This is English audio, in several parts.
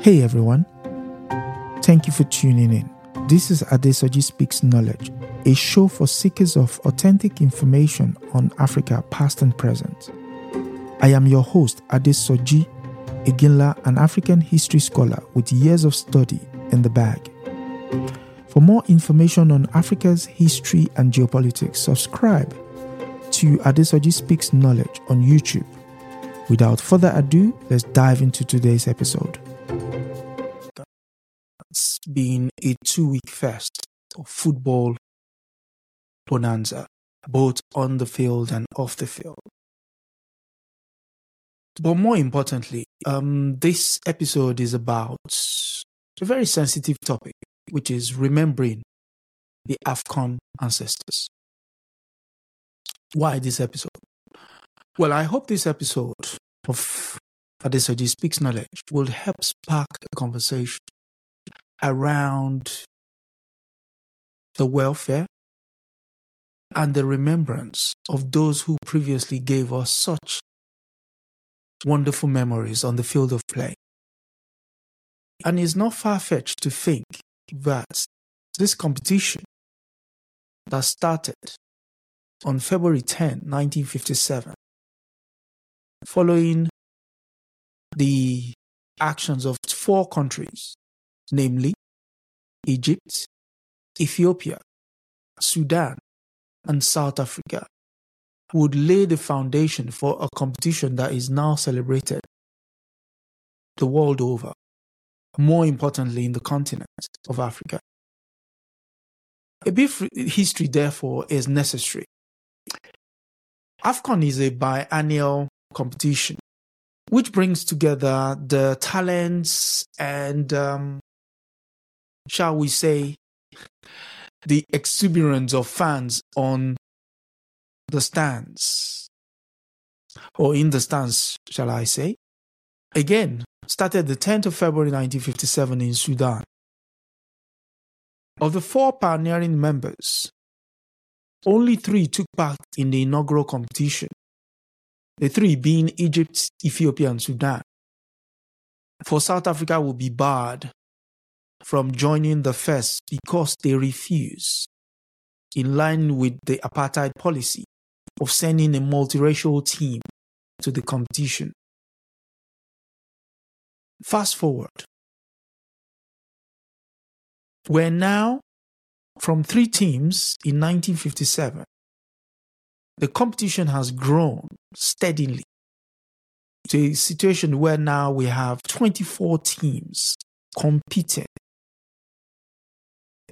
Hey everyone. Thank you for tuning in. This is Adesoji Speaks Knowledge, a show for seekers of authentic information on Africa past and present. I am your host, Adesoji Iginla, an African history scholar with years of study in the bag. For more information on Africa's history and geopolitics, subscribe to Adesoji Speaks Knowledge on YouTube. Without further ado, let's dive into today's episode. Been a two week fest of football bonanza, both on the field and off the field. But more importantly, um, this episode is about a very sensitive topic, which is remembering the AFCON ancestors. Why this episode? Well, I hope this episode of Adesoji Speaks Knowledge will help spark a conversation around the welfare and the remembrance of those who previously gave us such wonderful memories on the field of play. And it's not far fetched to think that this competition that started on February 10, 1957, following the actions of four countries, namely Egypt, Ethiopia, Sudan, and South Africa, would lay the foundation for a competition that is now celebrated the world over, more importantly in the continent of Africa. A brief history, therefore, is necessary. AFCON is a biannual competition which brings together the talents and, um, shall we say, the exuberance of fans on the stands, or in the stands, shall I say. Again, started the 10th of February 1957 in Sudan. Of the four pioneering members, only three took part in the inaugural competition the three being Egypt, Ethiopia, and Sudan. For South Africa will be barred from joining the first because they refuse, in line with the apartheid policy of sending a multiracial team to the competition. Fast forward. We're now from three teams in 1957 the competition has grown steadily to a situation where now we have 24 teams competing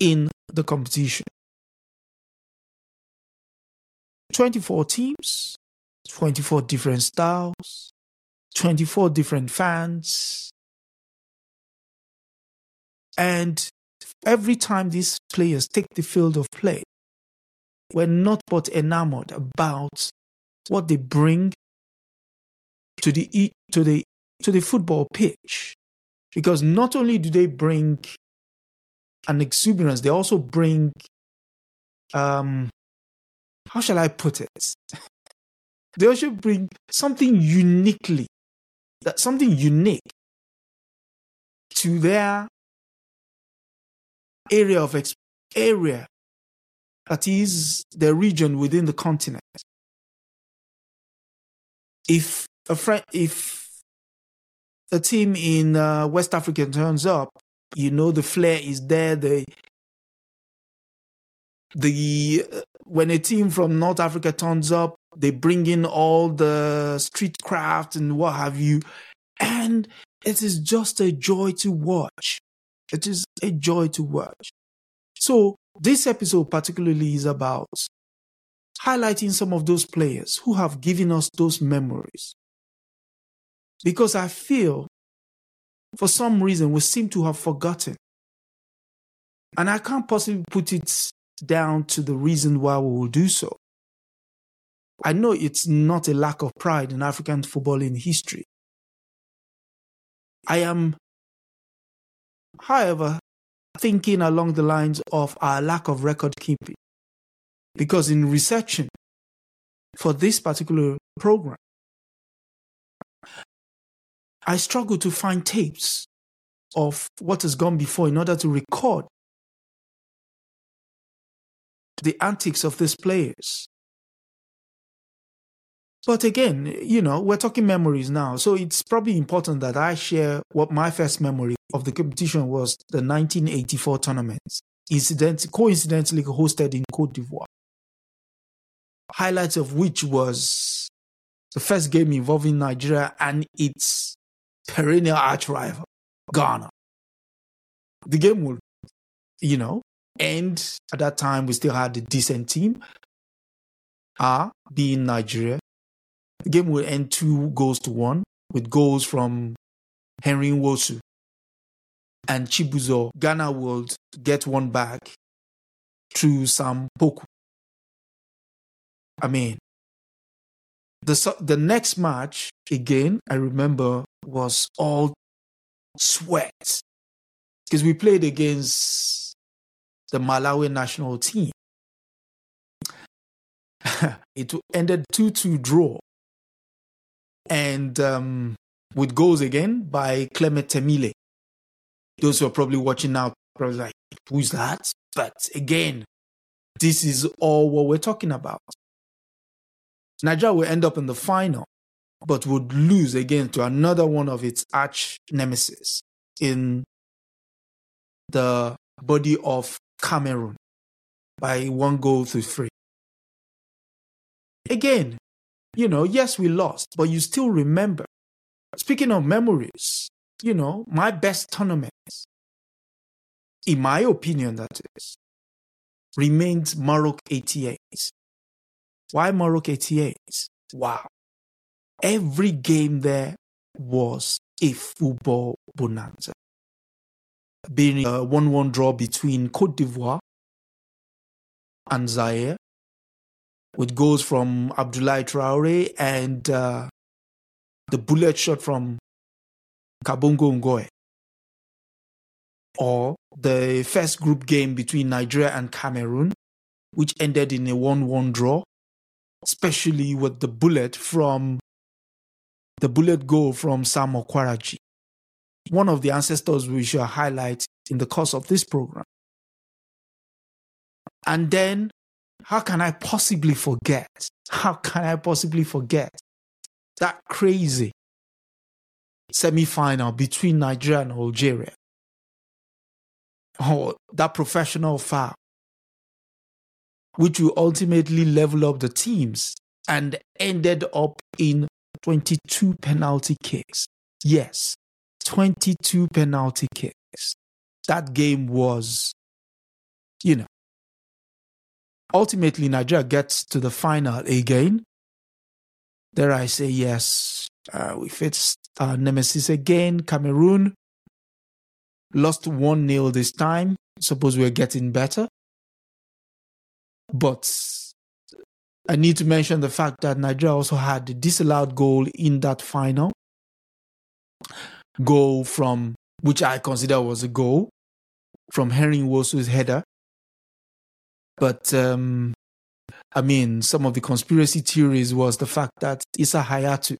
in the competition. 24 teams, 24 different styles, 24 different fans. And every time these players take the field of play, we're not but enamored about what they bring to the to the to the football pitch because not only do they bring an exuberance they also bring um how shall i put it they also bring something uniquely that something unique to their area of exp- area that is the region within the continent. If a friend, if a team in uh, West Africa turns up, you know the flair is there. The the when a team from North Africa turns up, they bring in all the street craft and what have you, and it is just a joy to watch. It is a joy to watch. So this episode particularly is about highlighting some of those players who have given us those memories. Because I feel for some reason we seem to have forgotten. And I can't possibly put it down to the reason why we will do so. I know it's not a lack of pride in African football in history. I am, however, thinking along the lines of our lack of record keeping. Because in researching for this particular program, I struggle to find tapes of what has gone before in order to record the antics of these players. But again, you know, we're talking memories now. So it's probably important that I share what my first memory of the competition was the 1984 tournament, incident, coincidentally hosted in Cote d'Ivoire. Highlights of which was the first game involving Nigeria and its perennial arch rival, Ghana. The game will, you know, end at that time. We still had a decent team. Ah, being Nigeria, the game will end two goals to one with goals from Henry Nwosu and Chibuzo. Ghana will get one back through Sam Poku. I mean, the, the next match, again, I remember, was all sweat because we played against the Malawi national team. it ended 2 2 draw and um, with goals again by Clement Temile. Those who are probably watching now, probably like, who's that? But again, this is all what we're talking about. Nigeria will end up in the final, but would lose again to another one of its arch nemesis in the body of Cameroon by one goal to three. Again, you know, yes, we lost, but you still remember. Speaking of memories, you know, my best tournaments, in my opinion, that is, remains Maroc 88. Why Maroc 88? Wow. Every game there was a football bonanza. Being a 1 1 draw between Cote d'Ivoire and Zaire, with goals from Abdoulaye Traore and uh, the bullet shot from Kabongo Ngoe. Or the first group game between Nigeria and Cameroon, which ended in a 1 1 draw, especially with the bullet from the bullet goal from Sam Okwaraji, one of the ancestors we shall highlight in the course of this program. And then how can I possibly forget? How can I possibly forget that crazy semi final between Nigeria and Algeria? Oh, that professional foul, which will ultimately level up the teams and ended up in 22 penalty kicks. Yes, 22 penalty kicks. That game was, you know, ultimately Nigeria gets to the final again. There I say yes. Uh, we faced uh, nemesis again, Cameroon. Lost 1 0 this time. Suppose we're getting better. But I need to mention the fact that Nigeria also had the disallowed goal in that final. Goal from, which I consider was a goal, from Henry Nwosu's header. But um, I mean, some of the conspiracy theories was the fact that Issa Hayatu,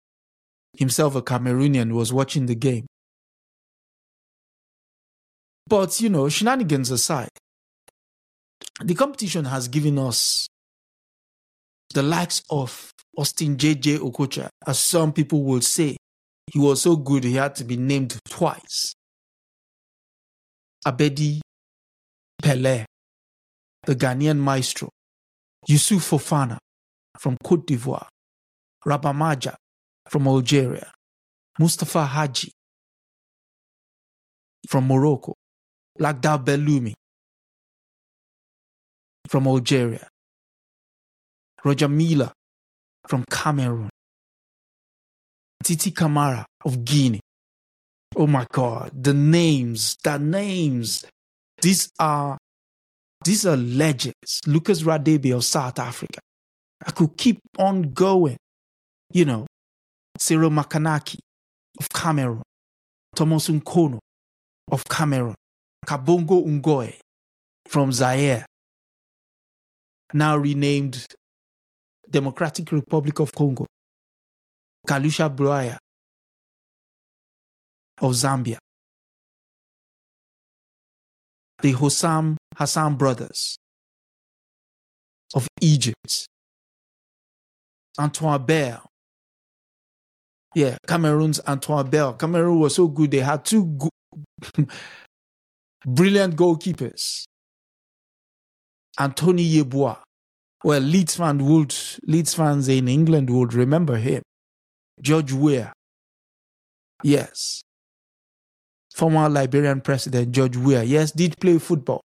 himself a Cameroonian, was watching the game. But, you know, shenanigans aside, the competition has given us the likes of Austin J.J. Okocha, as some people will say. He was so good he had to be named twice. Abedi Pele, the Ghanaian maestro, Youssouf Fofana from Cote d'Ivoire, Rabah Madjer from Algeria, Mustapha Hadji from Morocco, Lakhdar Belloumi from Algeria, Roger Milla from Cameroon, Titi Camara of Guinea. Oh my God, the names, the names. These are these are legends. Lucas Radebe of South Africa. I could keep on going. You know, Cyrille Makanaky of Cameroon, Thomas Nkono of Cameroon, Kabongo Ngoe from Zaire, now renamed Democratic Republic of Congo, Kalusha Bwalya of Zambia, the Hossam Hassan brothers of Egypt, Antoine Bell. Yeah, Cameroon's Antoine Bell. Cameroon was so good, they had two go- brilliant goalkeepers. Anthony Yeboah. Well, Leeds, fan would, Leeds fans in England would remember him. George Weah. Yes. Former Liberian president George Weah. Yes, did play football.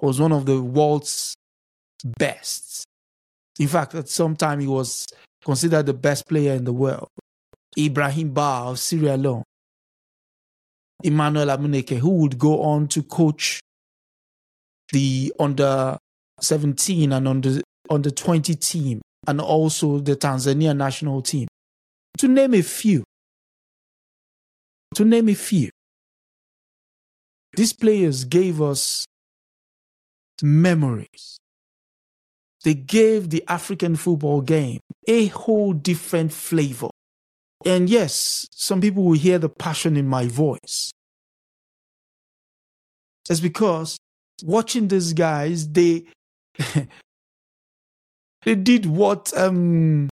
Was one of the world's best. In fact, at some time he was considered the best player in the world. Ibrahim Ba of Sierra Leone. Emmanuel Amuneke, who would go on to coach the under 17 and under under 20 team and also the Tanzania national team. To name a few. To name a few. These players gave us memories. They gave the African football game a whole different flavor. And yes, some people will hear the passion in my voice. It's because watching these guys, they they did what um,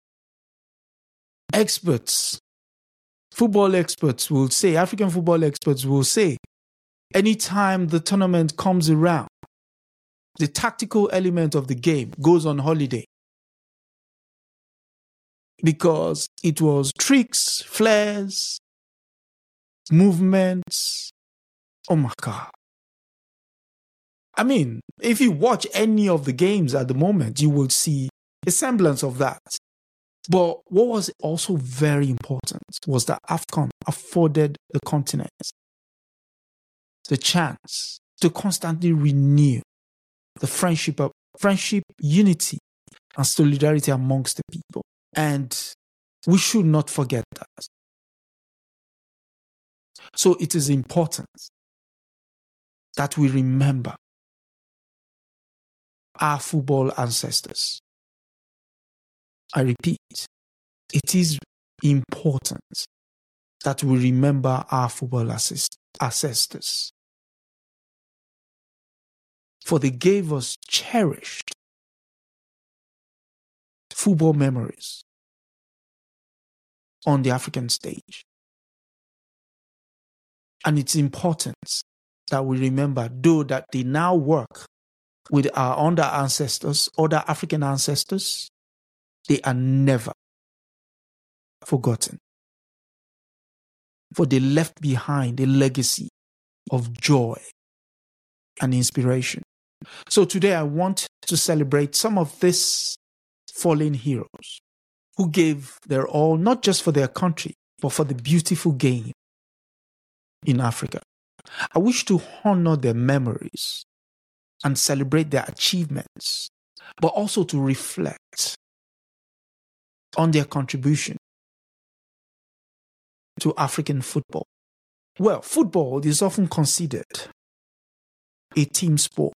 experts, football experts will say, African football experts will say, anytime the tournament comes around, the tactical element of the game goes on holiday. Because it was tricks, flares, movements. Oh my God. I mean, if you watch any of the games at the moment, you will see a semblance of that. But what was also very important was that AFCON afforded the continent the chance to constantly renew the friendship, of, friendship, unity, and solidarity amongst the people. And we should not forget that. So it is important that we remember our football ancestors. I repeat, it is important that we remember our football ancestors. For they gave us cherished football memories on the African stage. And it's important that we remember, though, that they now work with our other ancestors, other African ancestors, they are never forgotten. For they left behind a legacy of joy and inspiration. So today I want to celebrate some of these fallen heroes who gave their all, not just for their country, but for the beautiful game in Africa. I wish to honor their memories and celebrate their achievements, but also to reflect on their contribution to African football. Well, football is often considered a team sport.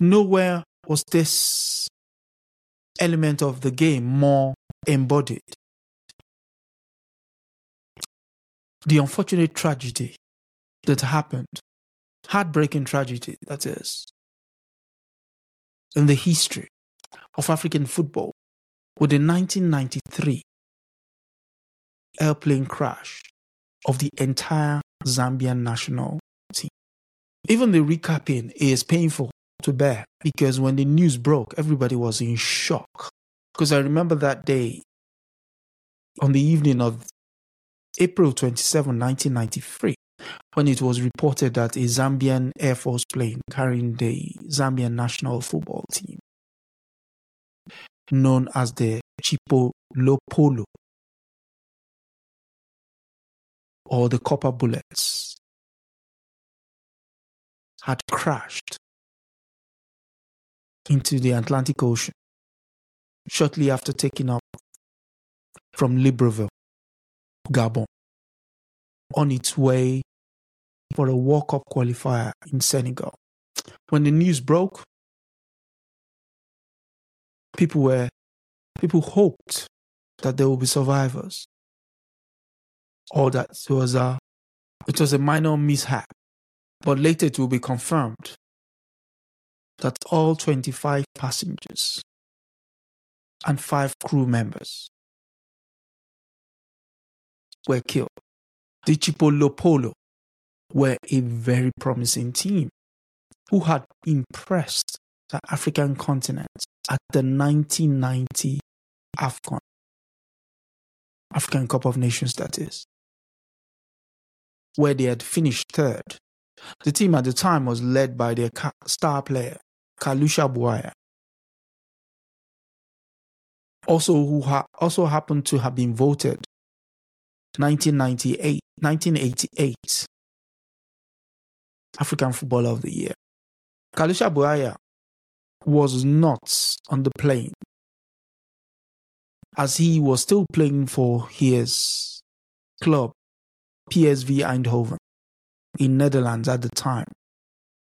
Nowhere was this element of the game more embodied. The unfortunate tragedy that happened, heartbreaking tragedy, that is, in the history of African football with the 1993 airplane crash of the entire Zambian national team. Even the recapping is painful to bear because when the news broke, everybody was in shock. Because I remember that day on the evening of April 27, 1993, when it was reported that a Zambian Air Force plane carrying the Zambian national football team, known as the Chipolopolo or the Copper Bullets, had crashed into the Atlantic Ocean shortly after taking off from Libreville, Gabon, on its way for a World Cup qualifier in Senegal. When the news broke, people were people hoped that there will be survivors or that it was a it was a minor mishap But later it will be confirmed that all 25 passengers and five crew members were killed. The Chipolopolo were a very promising team who had impressed the African continent at the 1990 AFCON, African Cup of Nations, that is, where they had finished third. The team at the time was led by their star player, Kalusha Bwalya, also who ha- also happened to have been voted 1998, 1988 African Footballer of the Year. Kalusha Bwalya was not on the plane as he was still playing for his club, PSV Eindhoven, in Netherlands at the time,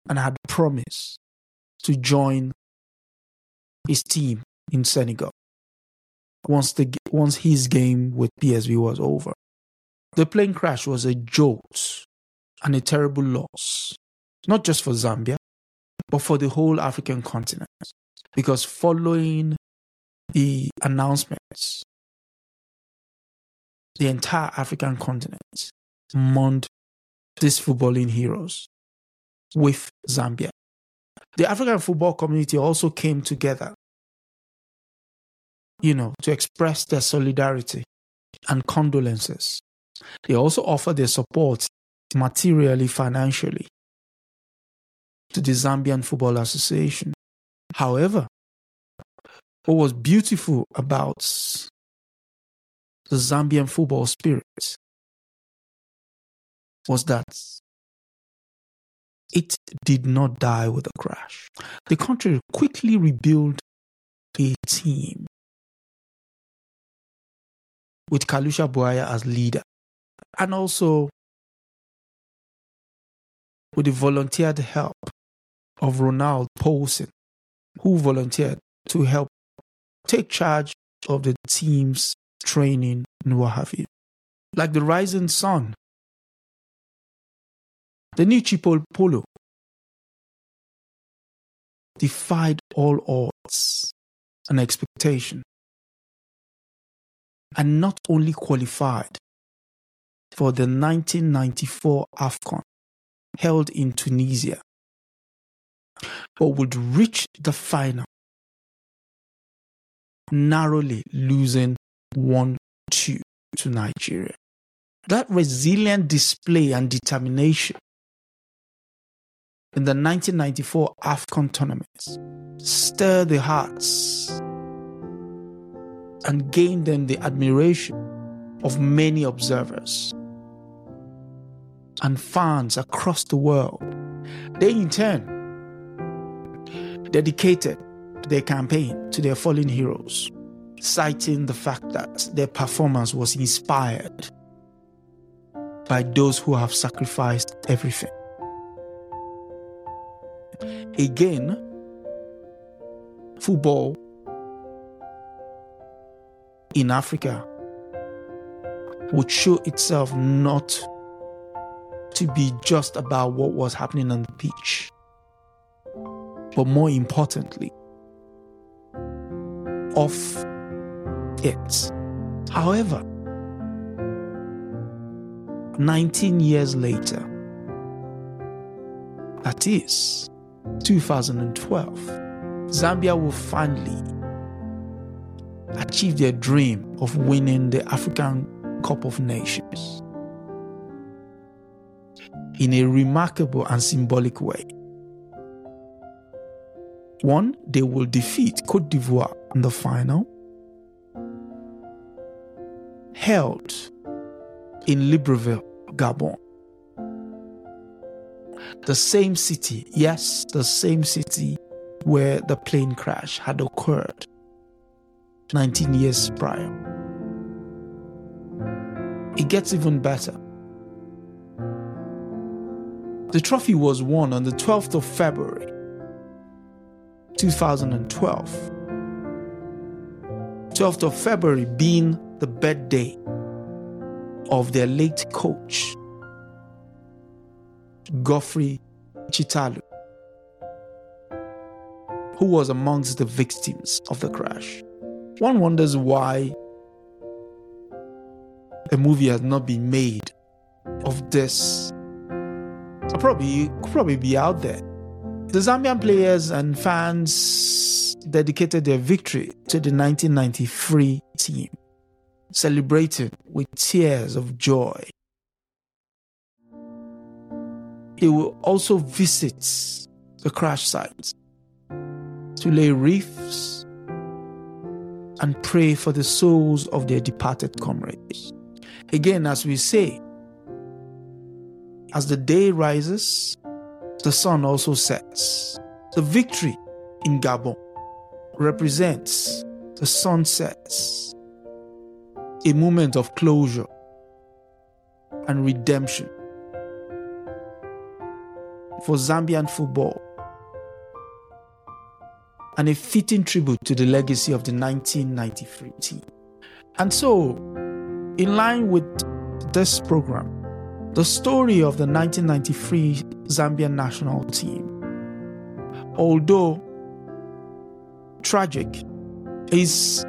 and had promised to join his team in Senegal once the once his game with PSV was over. The plane crash was a jolt and a terrible loss, not just for Zambia, but for the whole African continent. Because following the announcements, the entire African continent mourned these footballing heroes with Zambia. The African football community also came together, you know, to express their solidarity and condolences. They also offered their support materially, financially to the Zambian Football Association. However, what was beautiful about the Zambian football spirit was that it did not die with a crash. The country quickly rebuilt a team with Kalusha Bwalya as leader and also with the volunteered help of Ronald Poulsen, who volunteered to help take charge of the team's training and what have you. Like the rising sun, the new Chipol Polo defied all odds and expectation and not only qualified for the 1994 AFCON held in Tunisia, but would reach the final, narrowly losing 1 2 to Nigeria. That resilient display and determination in the 1994 AFCON tournaments stirred the hearts and gained them the admiration of many observers and fans across the world. They, in turn, dedicated their campaign to their fallen heroes, citing the fact that their performance was inspired by those who have sacrificed everything. Again, football in Africa would show itself not to be just about what was happening on the pitch, but more importantly, of it. However, 19 years later, that is 2012, Zambia will finally achieve their dream of winning the African Cup of Nations in a remarkable and symbolic way. One, they will defeat Cote d'Ivoire in the final, held in Libreville, Gabon. The same city, yes, the same city where the plane crash had occurred 19 years prior. It gets even better. The trophy was won on the 12th of February 2012. 12th of February being the birthday of their late coach, Godfrey Chitalu, who was amongst the victims of the crash. One wonders why a movie has not been made of this. Probably probably be out there. The Zambian players and fans dedicated their victory to the 1993 team, celebrating with tears of joy. They will also visit the crash site to lay wreaths and pray for the souls of their departed comrades. Again, as we say, as the day rises, the sun also sets. The victory in Gabon represents the sunsets, a moment of closure and redemption for Zambian football and a fitting tribute to the legacy of the 1993 team. And so, in line with this program, the story of the 1993 Zambian national team, although tragic, is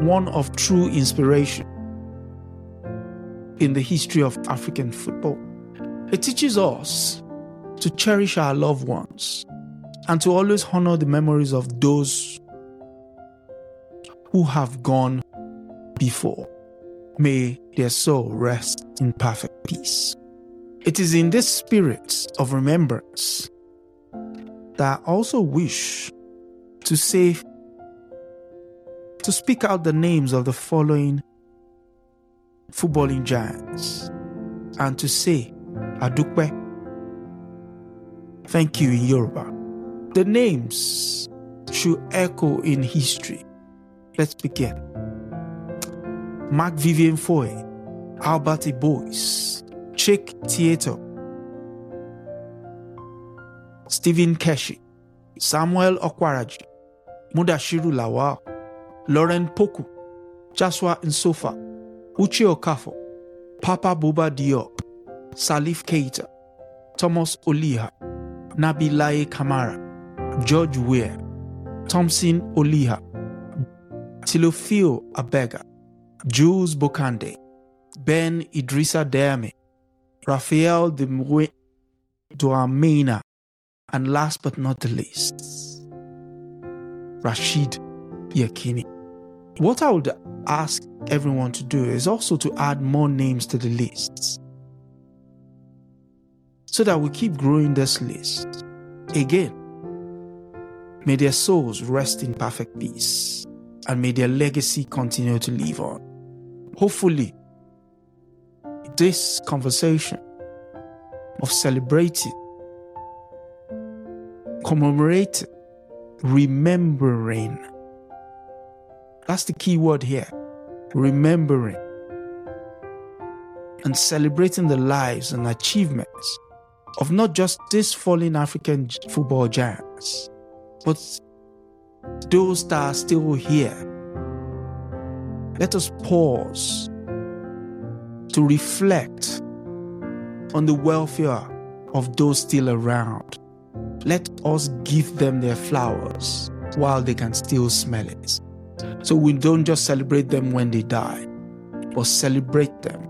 one of true inspiration in the history of African football. It teaches us to cherish our loved ones and to always honor the memories of those who have gone before. May their soul rest in perfect peace. It is in this spirit of remembrance that I also wish to say, to speak out the names of the following footballing giants and to say, Adukwe, thank you in Yoruba. The names should echo in history. Let's begin. Mark Vivian Foy, Albert Boyce, Chick Theatre, Stephen Keshi, Samuel Okwaraji, Mudashiru Lawal, Lauren Poku, Joshua Nsofa, Uche Okafo, Papa Buba Diop, Salif Keita, Thomas Oliha, Nabilaye Kamara, George Weir, Thompson Oliha, Tilofio Abega, Jules Bocandé, Ben Idrissa Dermé, Rafael de Dwamena, and last but not the least, Rashid Yekini. What I would ask everyone to do is also to add more names to the list so that we keep growing this list. Again, may their souls rest in perfect peace and may their legacy continue to live on. Hopefully, this conversation of celebrating, commemorating, remembering that's the key word here remembering and celebrating the lives and achievements of not just these fallen African football giants, but those that are still here let us pause to reflect on the welfare of those still around. Let us give them their flowers while they can still smell it. So we don't just celebrate them when they die, but celebrate them.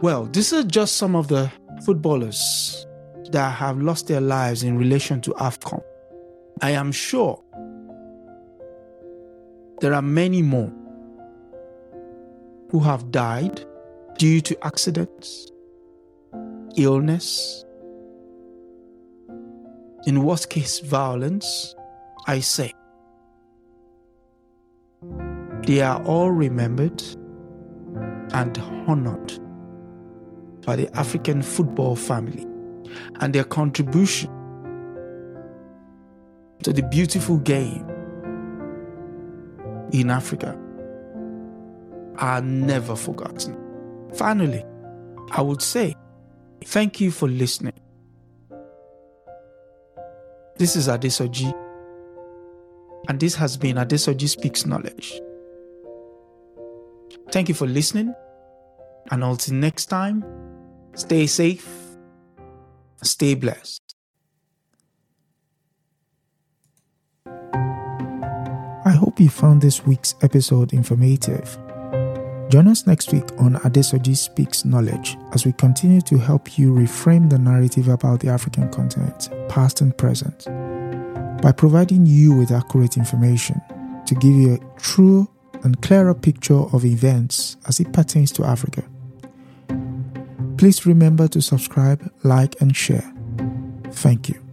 Well, these are just some of the footballers that have lost their lives in relation to AFCON. I am sure there are many more who have died due to accidents, illness, in worst case, violence, I say. They are all remembered and honored by the African football family and their contribution to the beautiful game in Africa are never forgotten. Finally, I would say thank you for listening. This is Adesoji, and this has been Adesoji Speaks Knowledge. Thank you for listening, and until next time, stay safe Stay blessed. Hope you found this week's episode informative. Join us next week on Adesoji Speaks Knowledge as we continue to help you reframe the narrative about the African continent, past and present, by providing you with accurate information to give you a true and clearer picture of events as it pertains to Africa. Please remember to subscribe, like, and share. Thank you.